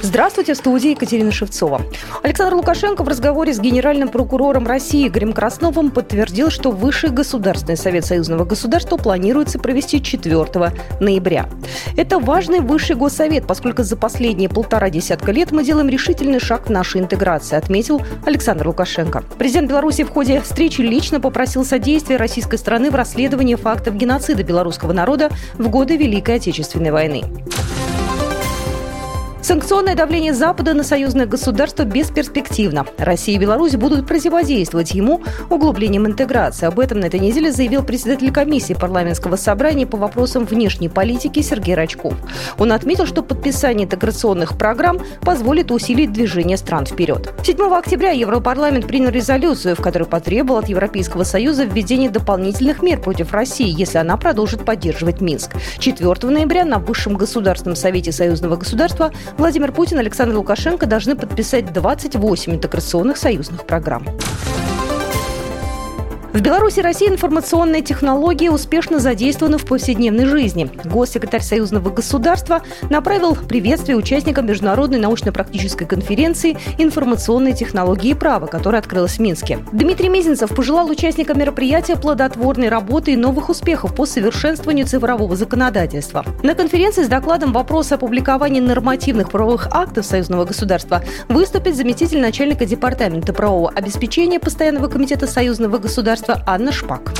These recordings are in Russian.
Здравствуйте, в студии Екатерина Шевцова. Александр Лукашенко в разговоре с генеральным прокурором России Игорем Красновым подтвердил, что Высший Государственный Совет Союзного государства планируется провести 4 ноября. Это важный Высший Госсовет, поскольку за последние полтора десятка лет мы делаем решительный шаг в нашей интеграции, отметил Александр Лукашенко. Президент Беларуси в ходе встречи лично попросил содействия российской страны в расследовании фактов геноцида белорусского народа в годы Великой Отечественной войны. Санкционное давление Запада на союзное государство бесперспективно. Россия и Беларусь будут противодействовать ему углублением интеграции. Об этом на этой неделе заявил председатель комиссии парламентского собрания по вопросам внешней политики Сергей Рачков. Он отметил, что подписание интеграционных программ позволит усилить движение стран вперед. 7 октября Европарламент принял резолюцию, в которой потребовал от Европейского Союза введения дополнительных мер против России, если она продолжит поддерживать Минск. 4 ноября на Высшем Государственном Совете Союзного государства Владимир Путин и Александр Лукашенко должны подписать 28 интеграционных союзных программ. В Беларуси России информационные технологии успешно задействованы в повседневной жизни. Госсекретарь Союзного государства направил приветствие участникам Международной научно-практической конференции «Информационные технологии и право», которая открылась в Минске. Дмитрий Мизинцев пожелал участникам мероприятия плодотворной работы и новых успехов по совершенствованию цифрового законодательства. На конференции с докладом вопроса о публиковании нормативных правовых актов Союзного государства выступит заместитель начальника департамента правового обеспечения Постоянного комитета Союзного государства государства Анна Шпак.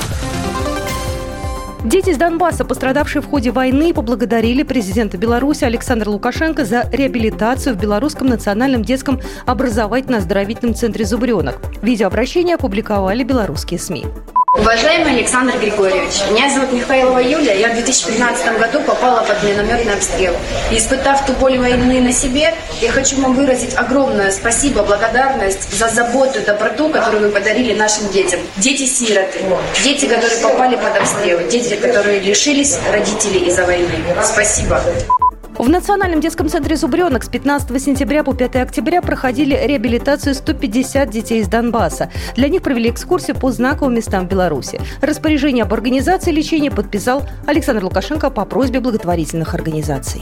Дети из Донбасса, пострадавшие в ходе войны, поблагодарили президента Беларуси Александра Лукашенко за реабилитацию в Белорусском национальном детском образовательно-оздоровительном центре «Зубренок». Видеообращение опубликовали белорусские СМИ. Уважаемый Александр Григорьевич, меня зовут Михаилова Юля, я в 2015 году попала под минометный обстрел. И испытав ту боль войны на себе, я хочу вам выразить огромное спасибо, благодарность за заботу, доброту, которую вы подарили нашим детям. Дети-сироты, дети, которые попали под обстрел, дети, которые лишились родителей из-за войны. Спасибо. В Национальном детском центре «Зубренок» с 15 сентября по 5 октября проходили реабилитацию 150 детей из Донбасса. Для них провели экскурсию по знаковым местам Беларуси. Распоряжение об организации лечения подписал Александр Лукашенко по просьбе благотворительных организаций.